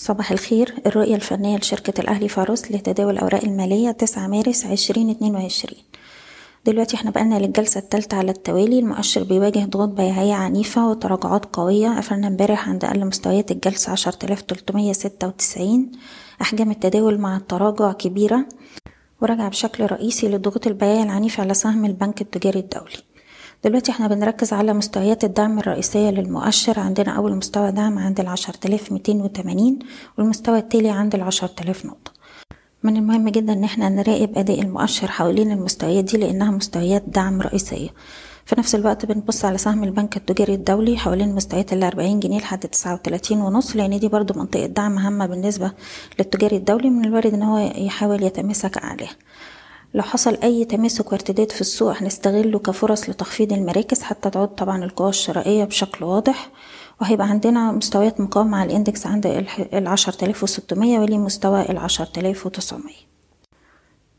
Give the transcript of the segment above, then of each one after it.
صباح الخير. الرؤية الفنية لشركة الأهلي فاروس لتداول الأوراق المالية 9 مارس 2022 دلوقتي إحنا بقالنا للجلسة الثالثة على التوالي. المؤشر بيواجه ضغوط بيعية عنيفة وتراجعات قوية. قفلنا امبارح عند أقل مستويات الجلسة 10396 أحجام التداول مع التراجع كبيرة. ورجع بشكل رئيسي لضغوط البيعية العنيفة على سهم البنك التجاري الدولي. دلوقتي إحنا بنركز على مستويات الدعم الرئيسية للمؤشر. عندنا أول مستوى دعم عند العشرة آلاف ميتين وتمانين والمستوى التالي عند العشرة آلاف نقطة. من المهم جدا إن إحنا نراقب أداء المؤشر حوالين المستويات دي لأنها مستويات دعم رئيسية. في نفس الوقت بنبص على سهم البنك التجاري الدولي حوالين مستويات ال 40 جنيه لحد 39 ونص لأن دي برضو منطقة دعم هامة بالنسبة للتجاري الدولي من الوارد إن هو يحاول يتماسك عليها. لو حصل أي تماسك وارتداد في السوق هنستغله كفرص لتخفيض المراكز حتى تعود طبعا القوى الشرائية بشكل واضح. وهيبقى عندنا مستويات مقاومة على ال index عند العشرة آلاف وستمية مستوى العشرة آلاف وتسعمية.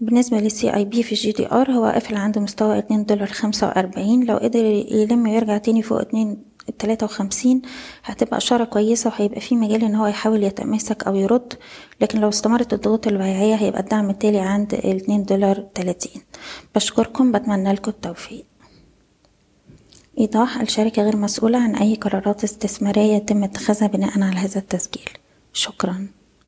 بالنسبة لل CIB في ال GDR هو قافل عند مستوى اتنين دولار خمسة وأربعين. لو قدر يلم ويرجع تاني فوق اتنين التلاتة وخمسين هتبقى إشارة كويسة وهيبقى في مجال إن هو يحاول يتماسك أو يرد. لكن لو استمرت الضغوط البيعية هيبقى الدعم التالي عند الاتنين دولار تلاتين. بشكركم بتمنى لكم التوفيق. إيضاح الشركة غير مسؤولة عن أي قرارات استثمارية يتم اتخاذها بناء على هذا التسجيل. شكراً.